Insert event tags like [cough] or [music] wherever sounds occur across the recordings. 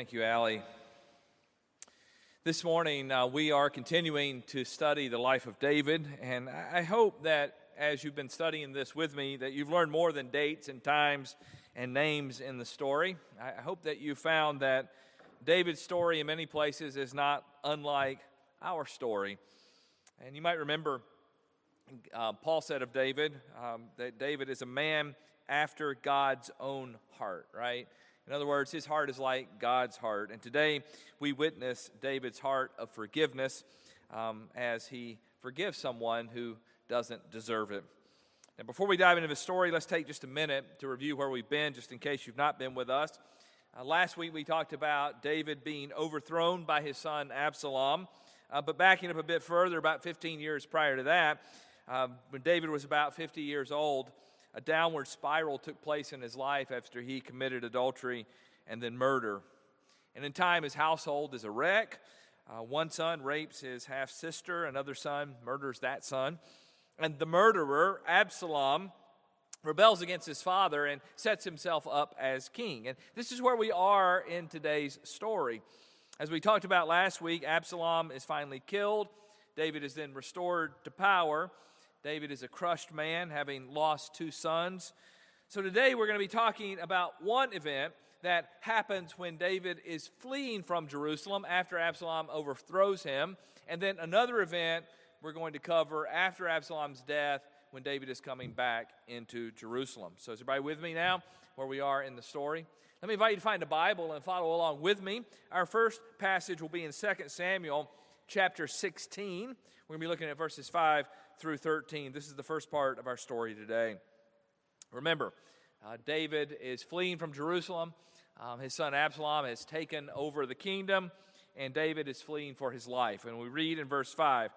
Thank you, Allie. This morning, uh, we are continuing to study the life of David, and I hope that as you've been studying this with me, that you've learned more than dates and times and names in the story. I hope that you found that David's story in many places is not unlike our story. And you might remember uh, Paul said of David um, that David is a man after God's own heart, right? In other words, his heart is like God's heart. And today we witness David's heart of forgiveness um, as he forgives someone who doesn't deserve it. Now, before we dive into the story, let's take just a minute to review where we've been, just in case you've not been with us. Uh, last week we talked about David being overthrown by his son Absalom. Uh, but backing up a bit further, about 15 years prior to that, um, when David was about 50 years old, a downward spiral took place in his life after he committed adultery and then murder. And in time, his household is a wreck. Uh, one son rapes his half sister, another son murders that son. And the murderer, Absalom, rebels against his father and sets himself up as king. And this is where we are in today's story. As we talked about last week, Absalom is finally killed. David is then restored to power. David is a crushed man, having lost two sons. So today we're going to be talking about one event that happens when David is fleeing from Jerusalem after Absalom overthrows him, and then another event we're going to cover after Absalom's death when David is coming back into Jerusalem. So, is everybody with me now where we are in the story? Let me invite you to find a Bible and follow along with me. Our first passage will be in 2 Samuel chapter 16. We're going to be looking at verses 5 through 13. This is the first part of our story today. Remember, uh, David is fleeing from Jerusalem. Um, his son Absalom has taken over the kingdom, and David is fleeing for his life. And we read in verse 5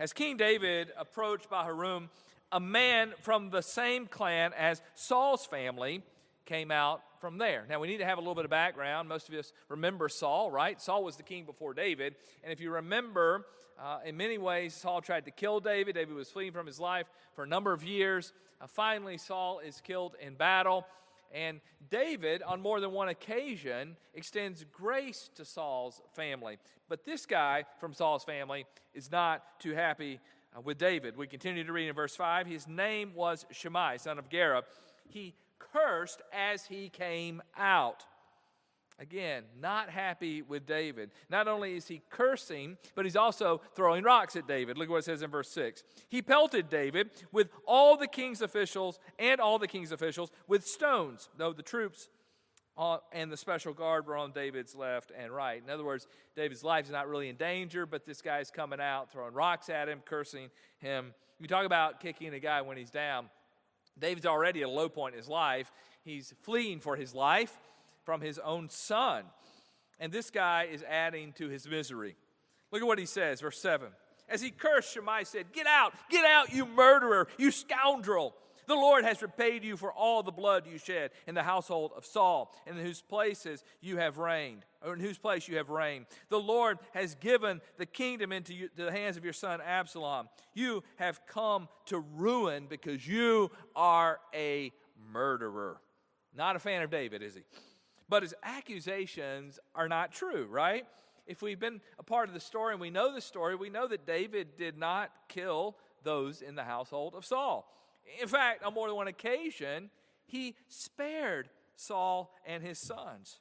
As King David approached Bahurim, a man from the same clan as Saul's family came out from there. Now, we need to have a little bit of background. Most of us remember Saul, right? Saul was the king before David. And if you remember, uh, in many ways, Saul tried to kill David. David was fleeing from his life for a number of years. Uh, finally, Saul is killed in battle. And David, on more than one occasion, extends grace to Saul's family. But this guy from Saul's family is not too happy uh, with David. We continue to read in verse 5. His name was Shimei, son of Gera. He cursed as he came out. Again, not happy with David. Not only is he cursing, but he's also throwing rocks at David. Look what it says in verse 6. He pelted David with all the king's officials and all the king's officials with stones, though the troops uh, and the special guard were on David's left and right. In other words, David's life is not really in danger, but this guy's coming out, throwing rocks at him, cursing him. You talk about kicking a guy when he's down. David's already at a low point in his life. He's fleeing for his life from his own son. And this guy is adding to his misery. Look at what he says, verse 7. As he cursed, Shimei said, Get out, get out, you murderer, you scoundrel. The Lord has repaid you for all the blood you shed in the household of Saul, in whose places you have reigned, or in whose place you have reigned. The Lord has given the kingdom into you, the hands of your son Absalom. You have come to ruin because you are a murderer. Not a fan of David, is he? But his accusations are not true, right? If we've been a part of the story and we know the story, we know that David did not kill those in the household of Saul. In fact, on more than one occasion, he spared Saul and his sons.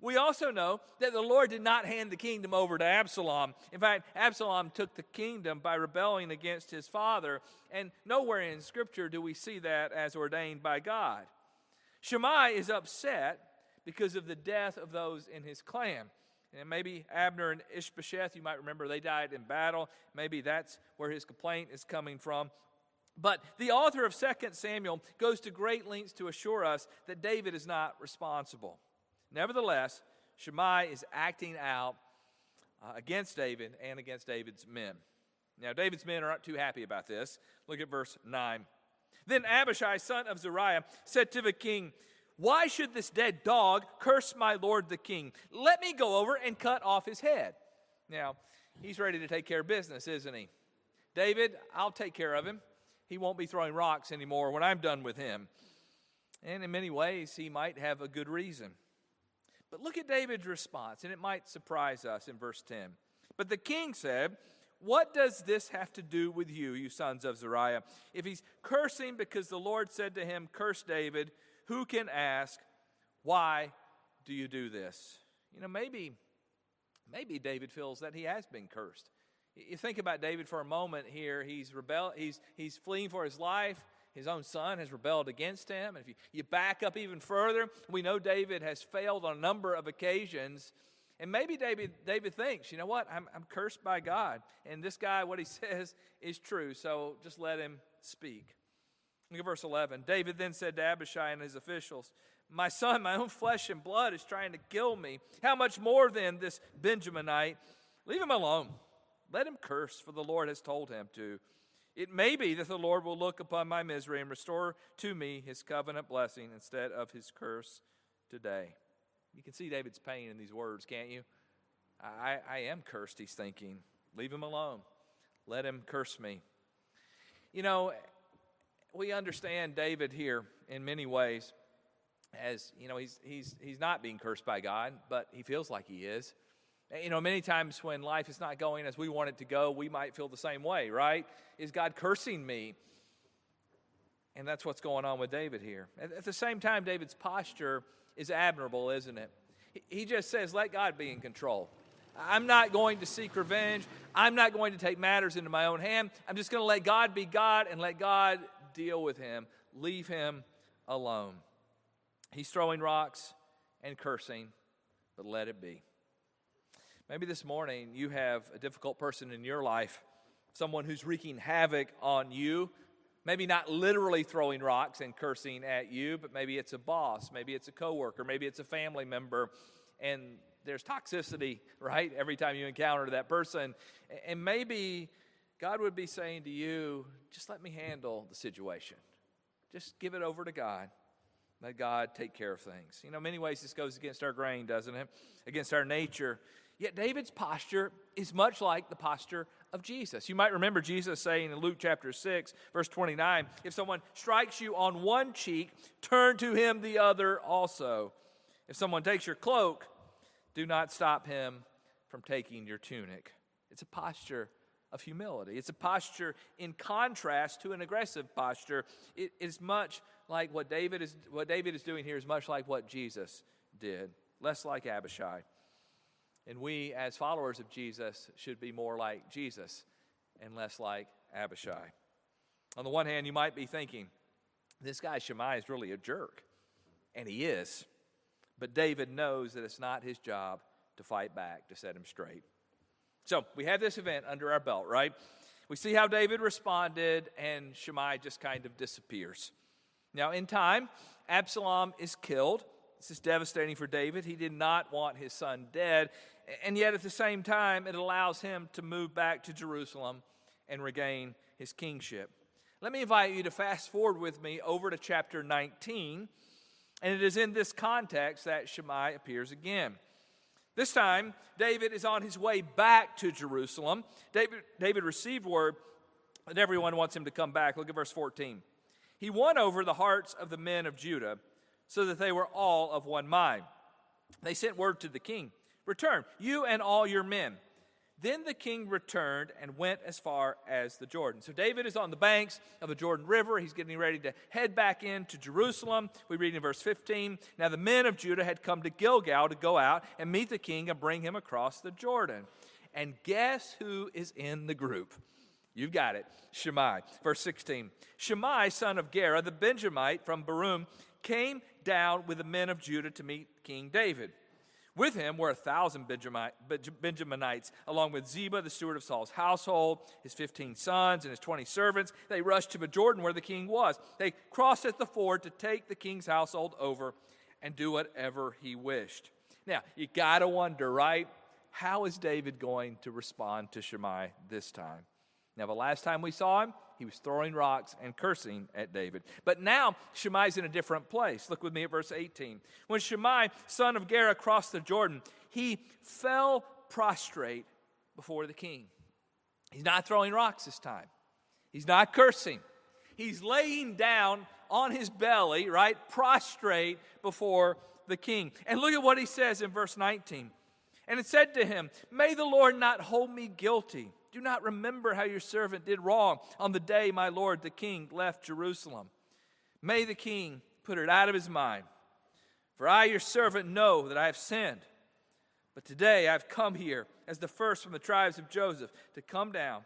We also know that the Lord did not hand the kingdom over to Absalom. In fact, Absalom took the kingdom by rebelling against his father, and nowhere in Scripture do we see that as ordained by God. Shimei is upset because of the death of those in his clan. And maybe Abner and Ishbosheth, you might remember, they died in battle. Maybe that's where his complaint is coming from. But the author of 2 Samuel goes to great lengths to assure us that David is not responsible. Nevertheless, Shimei is acting out uh, against David and against David's men. Now, David's men are not too happy about this. Look at verse 9. Then Abishai, son of Zeruiah, said to the king, Why should this dead dog curse my lord the king? Let me go over and cut off his head. Now, he's ready to take care of business, isn't he? David, I'll take care of him he won't be throwing rocks anymore when I'm done with him. And in many ways, he might have a good reason. But look at David's response, and it might surprise us in verse 10. But the king said, What does this have to do with you, you sons of Zeruiah? If he's cursing because the Lord said to him, Curse David, who can ask, Why do you do this? You know, maybe, maybe David feels that he has been cursed. You think about David for a moment here. He's rebel. He's he's fleeing for his life. His own son has rebelled against him. And if you, you back up even further, we know David has failed on a number of occasions. And maybe David, David thinks, you know what, I'm, I'm cursed by God. And this guy, what he [laughs] says is true. So just let him speak. Look at verse 11. David then said to Abishai and his officials, My son, my own flesh and blood is trying to kill me. How much more then this Benjaminite? Leave him alone. Let him curse, for the Lord has told him to. It may be that the Lord will look upon my misery and restore to me his covenant blessing instead of his curse today. You can see David's pain in these words, can't you? I, I am cursed, he's thinking. Leave him alone. Let him curse me. You know, we understand David here in many ways as, you know, he's, he's, he's not being cursed by God, but he feels like he is. You know, many times when life is not going as we want it to go, we might feel the same way, right? Is God cursing me? And that's what's going on with David here. At the same time, David's posture is admirable, isn't it? He just says, let God be in control. I'm not going to seek revenge. I'm not going to take matters into my own hand. I'm just going to let God be God and let God deal with him. Leave him alone. He's throwing rocks and cursing, but let it be. Maybe this morning you have a difficult person in your life, someone who's wreaking havoc on you. Maybe not literally throwing rocks and cursing at you, but maybe it's a boss, maybe it's a coworker, maybe it's a family member, and there's toxicity, right? Every time you encounter that person. And maybe God would be saying to you, just let me handle the situation. Just give it over to God. Let God take care of things. You know, many ways this goes against our grain, doesn't it? Against our nature. Yet David's posture is much like the posture of Jesus. You might remember Jesus saying in Luke chapter 6, verse 29 if someone strikes you on one cheek, turn to him the other also. If someone takes your cloak, do not stop him from taking your tunic. It's a posture of humility. It's a posture in contrast to an aggressive posture. It is much like what David is what David is doing here is much like what Jesus did, less like Abishai. And we, as followers of Jesus, should be more like Jesus and less like Abishai. On the one hand, you might be thinking, this guy Shimei is really a jerk. And he is. But David knows that it's not his job to fight back, to set him straight. So we have this event under our belt, right? We see how David responded, and Shimei just kind of disappears. Now, in time, Absalom is killed. This is devastating for David. He did not want his son dead, and yet, at the same time, it allows him to move back to Jerusalem and regain his kingship. Let me invite you to fast forward with me over to chapter 19. And it is in this context that Shimei appears again. This time, David is on his way back to Jerusalem. David, David received word that everyone wants him to come back. Look at verse 14. He won over the hearts of the men of Judah so that they were all of one mind. They sent word to the king Return, you and all your men. Then the king returned and went as far as the Jordan. So David is on the banks of the Jordan River. He's getting ready to head back into Jerusalem. We read in verse 15 Now the men of Judah had come to Gilgal to go out and meet the king and bring him across the Jordan. And guess who is in the group? You've got it. Shimei. Verse 16 Shimei, son of Gera, the Benjamite from Bahurim, came down with the men of Judah to meet King David. With him were a thousand Benjaminites, along with Ziba, the steward of Saul's household, his 15 sons, and his 20 servants. They rushed to the Jordan where the king was. They crossed at the ford to take the king's household over and do whatever he wished. Now, you got to wonder, right? How is David going to respond to Shimei this time? Now, the last time we saw him, he was throwing rocks and cursing at David. But now Shimei's in a different place. Look with me at verse 18. When Shimei, son of Gera, crossed the Jordan, he fell prostrate before the king. He's not throwing rocks this time, he's not cursing. He's laying down on his belly, right, prostrate before the king. And look at what he says in verse 19. And it said to him, May the Lord not hold me guilty. Do not remember how your servant did wrong on the day my Lord the king left Jerusalem. May the king put it out of his mind. For I, your servant, know that I have sinned. But today I've come here as the first from the tribes of Joseph to come down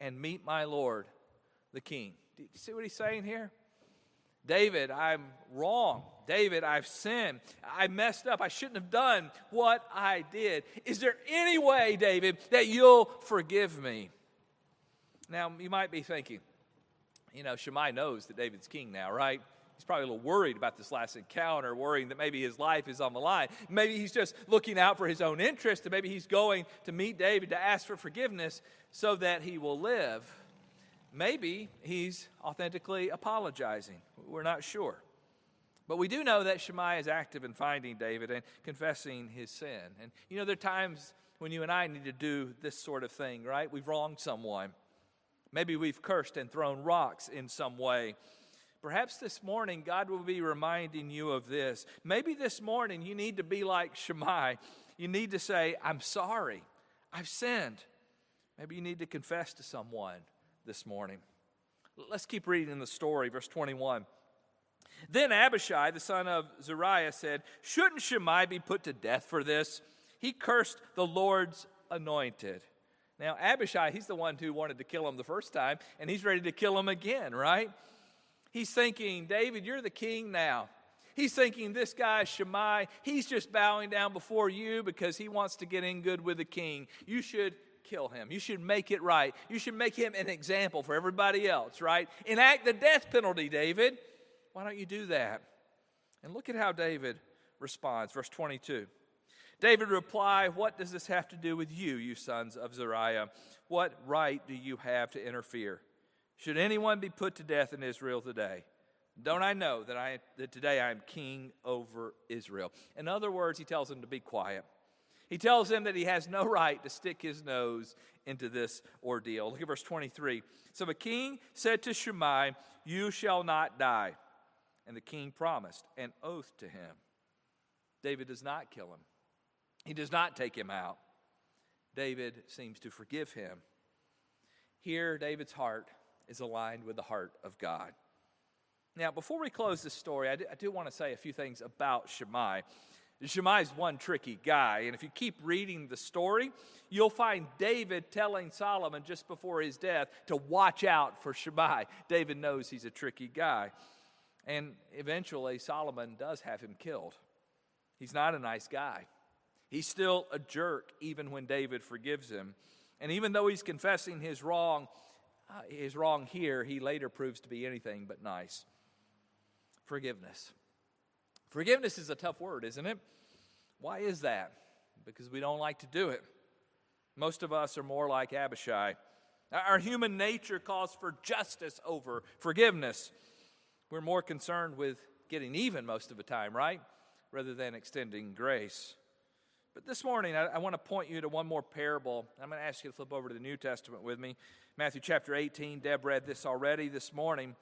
and meet my Lord the king. Do you see what he's saying here? David, I'm wrong. David, I've sinned. I messed up. I shouldn't have done what I did. Is there any way, David, that you'll forgive me? Now, you might be thinking, you know, Shimei knows that David's king now, right? He's probably a little worried about this last encounter, worrying that maybe his life is on the line. Maybe he's just looking out for his own interest, and maybe he's going to meet David to ask for forgiveness so that he will live. Maybe he's authentically apologizing. We're not sure. But we do know that Shimei is active in finding David and confessing his sin. And you know, there are times when you and I need to do this sort of thing, right? We've wronged someone. Maybe we've cursed and thrown rocks in some way. Perhaps this morning God will be reminding you of this. Maybe this morning you need to be like Shimei. You need to say, I'm sorry. I've sinned. Maybe you need to confess to someone this morning. Let's keep reading the story, verse 21. Then Abishai, the son of Zeruiah, said, Shouldn't Shimei be put to death for this? He cursed the Lord's anointed. Now, Abishai, he's the one who wanted to kill him the first time, and he's ready to kill him again, right? He's thinking, David, you're the king now. He's thinking, this guy, Shimei, he's just bowing down before you because he wants to get in good with the king. You should kill him. You should make it right. You should make him an example for everybody else, right? Enact the death penalty, David. Why don't you do that? And look at how David responds. Verse 22. David replied, What does this have to do with you, you sons of Zeruiah? What right do you have to interfere? Should anyone be put to death in Israel today? Don't I know that, I, that today I am king over Israel? In other words, he tells them to be quiet. He tells him that he has no right to stick his nose into this ordeal. Look at verse 23. So the king said to Shimei, You shall not die. And the king promised an oath to him. David does not kill him, he does not take him out. David seems to forgive him. Here, David's heart is aligned with the heart of God. Now, before we close this story, I do, do want to say a few things about Shimei. Shimei's one tricky guy, and if you keep reading the story, you'll find David telling Solomon just before his death to watch out for Shimei. David knows he's a tricky guy. And eventually, Solomon does have him killed. He's not a nice guy. He's still a jerk, even when David forgives him. And even though he's confessing his wrong, uh, his wrong here, he later proves to be anything but nice. Forgiveness. Forgiveness is a tough word, isn't it? Why is that? Because we don't like to do it. Most of us are more like Abishai. Our human nature calls for justice over forgiveness. We're more concerned with getting even most of the time, right? Rather than extending grace. But this morning, I, I want to point you to one more parable. I'm going to ask you to flip over to the New Testament with me. Matthew chapter 18. Deb read this already this morning.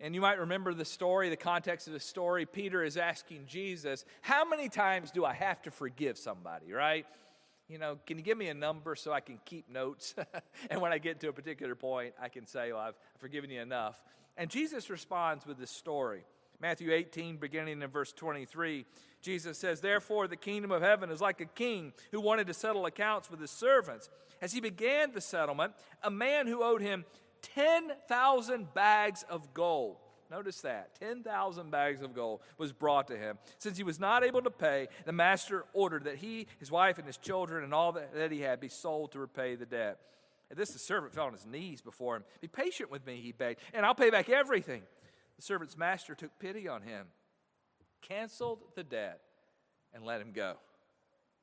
And you might remember the story, the context of the story. Peter is asking Jesus, How many times do I have to forgive somebody, right? You know, can you give me a number so I can keep notes? [laughs] and when I get to a particular point, I can say, Well, I've forgiven you enough. And Jesus responds with this story. Matthew 18, beginning in verse 23, Jesus says, Therefore, the kingdom of heaven is like a king who wanted to settle accounts with his servants. As he began the settlement, a man who owed him 10,000 bags of gold. Notice that 10,000 bags of gold was brought to him. Since he was not able to pay, the master ordered that he, his wife, and his children, and all that, he had be sold to repay the debt. At this, the servant fell on his knees before him. Be patient with me, he begged, and I'll pay back everything. The servant's master took pity on him, canceled the debt, and let him go.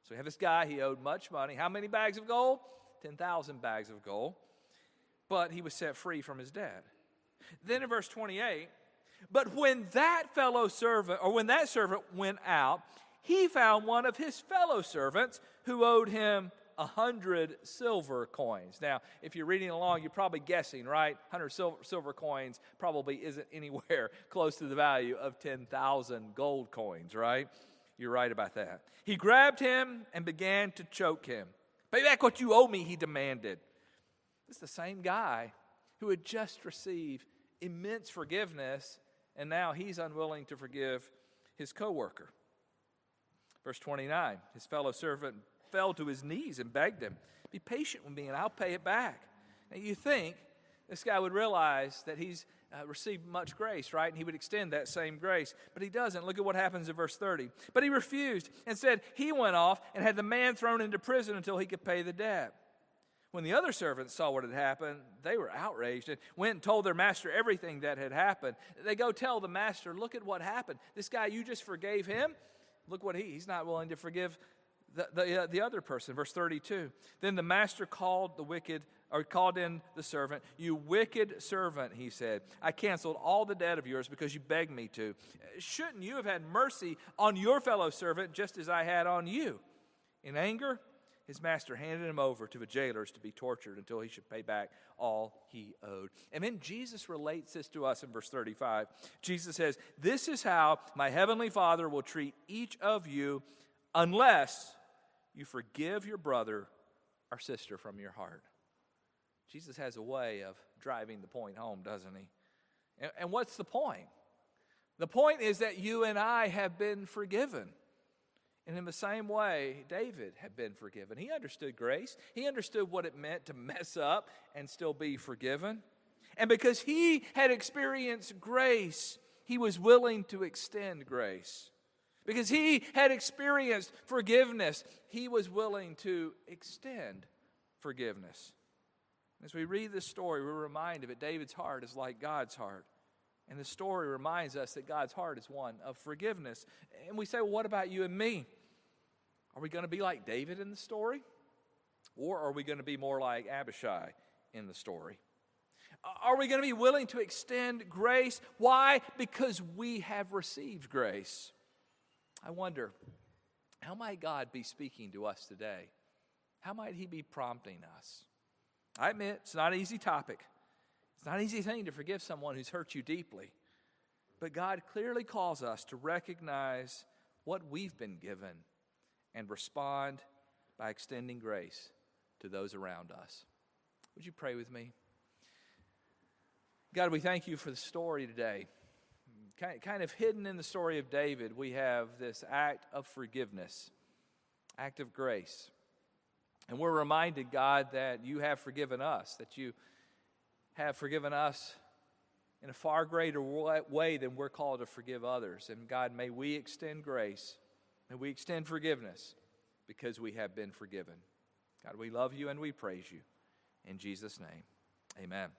So we have this guy, he owed much money. How many bags of gold? 10,000 bags of gold but he was set free from his debt. Then in verse 28, but when that fellow servant, or when that servant went out, he found one of his fellow servants who owed him a hundred silver coins. Now, if you're reading along, you're probably guessing, right? Hundred silver, silver coins probably isn't anywhere [laughs] close to the value of 10,000 gold coins, right? You're right about that. He grabbed him and began to choke him. Pay back what you owe me, he demanded. This is the same guy who had just received immense forgiveness, and now he's unwilling to forgive his coworker. Verse 29 His fellow servant fell to his knees and begged him, Be patient with me, and I'll pay it back. You think this guy would realize that he's uh, received much grace, right? And he would extend that same grace. But he doesn't. Look at what happens in verse 30. But he refused and said he went off and had the man thrown into prison until he could pay the debt. When the other servants saw what had happened, they were outraged and went and told their master everything that had happened. They go tell the master, Look at what happened. This guy, you just forgave him. Look what he, he's not willing to forgive the, the, uh, the other person. Verse 32. Then the master called the wicked, or called in the servant. You wicked servant, he said. I canceled all the debt of yours because you begged me to. Shouldn't you have had mercy on your fellow servant just as I had on you? In anger, his master handed him over to the jailers to be tortured until he should pay back all he owed. And then Jesus relates this to us in verse 35. Jesus says, This is how my heavenly Father will treat each of you unless you forgive your brother or sister from your heart. Jesus has a way of driving the point home, doesn't he? And, and what's the point? The point is that you and I have been forgiven. And in the same way, David had been forgiven. He understood grace, he understood what it meant to mess up and still be forgiven. And because he had experienced grace, he was willing to extend grace. Because he had experienced forgiveness, he was willing to extend forgiveness. As we read this story, we're reminded that David's heart is like God's heart. And the story reminds us that God's heart is one of forgiveness. And we say, well, what about you and me? Are we going to be like David in the story? Or are we going to be more like Abishai in the story? Are we going to be willing to extend grace? Why? Because we have received grace. I wonder, how might God be speaking to us today? How might He be prompting us? I admit, it's not an easy topic. It's not an easy thing to forgive someone who's hurt you deeply. But God clearly calls us to recognize what we've been given and respond by extending grace to those around us. Would you pray with me? God, we thank you for the story today. Kind of hidden in the story of David, we have this act of forgiveness, act of grace. And we're reminded, God, that you have forgiven us, that you have forgiven us in a far greater way than we're called to forgive others. And God, may we extend grace may we extend forgiveness because we have been forgiven. God, we love you and we praise you. In Jesus' name, amen.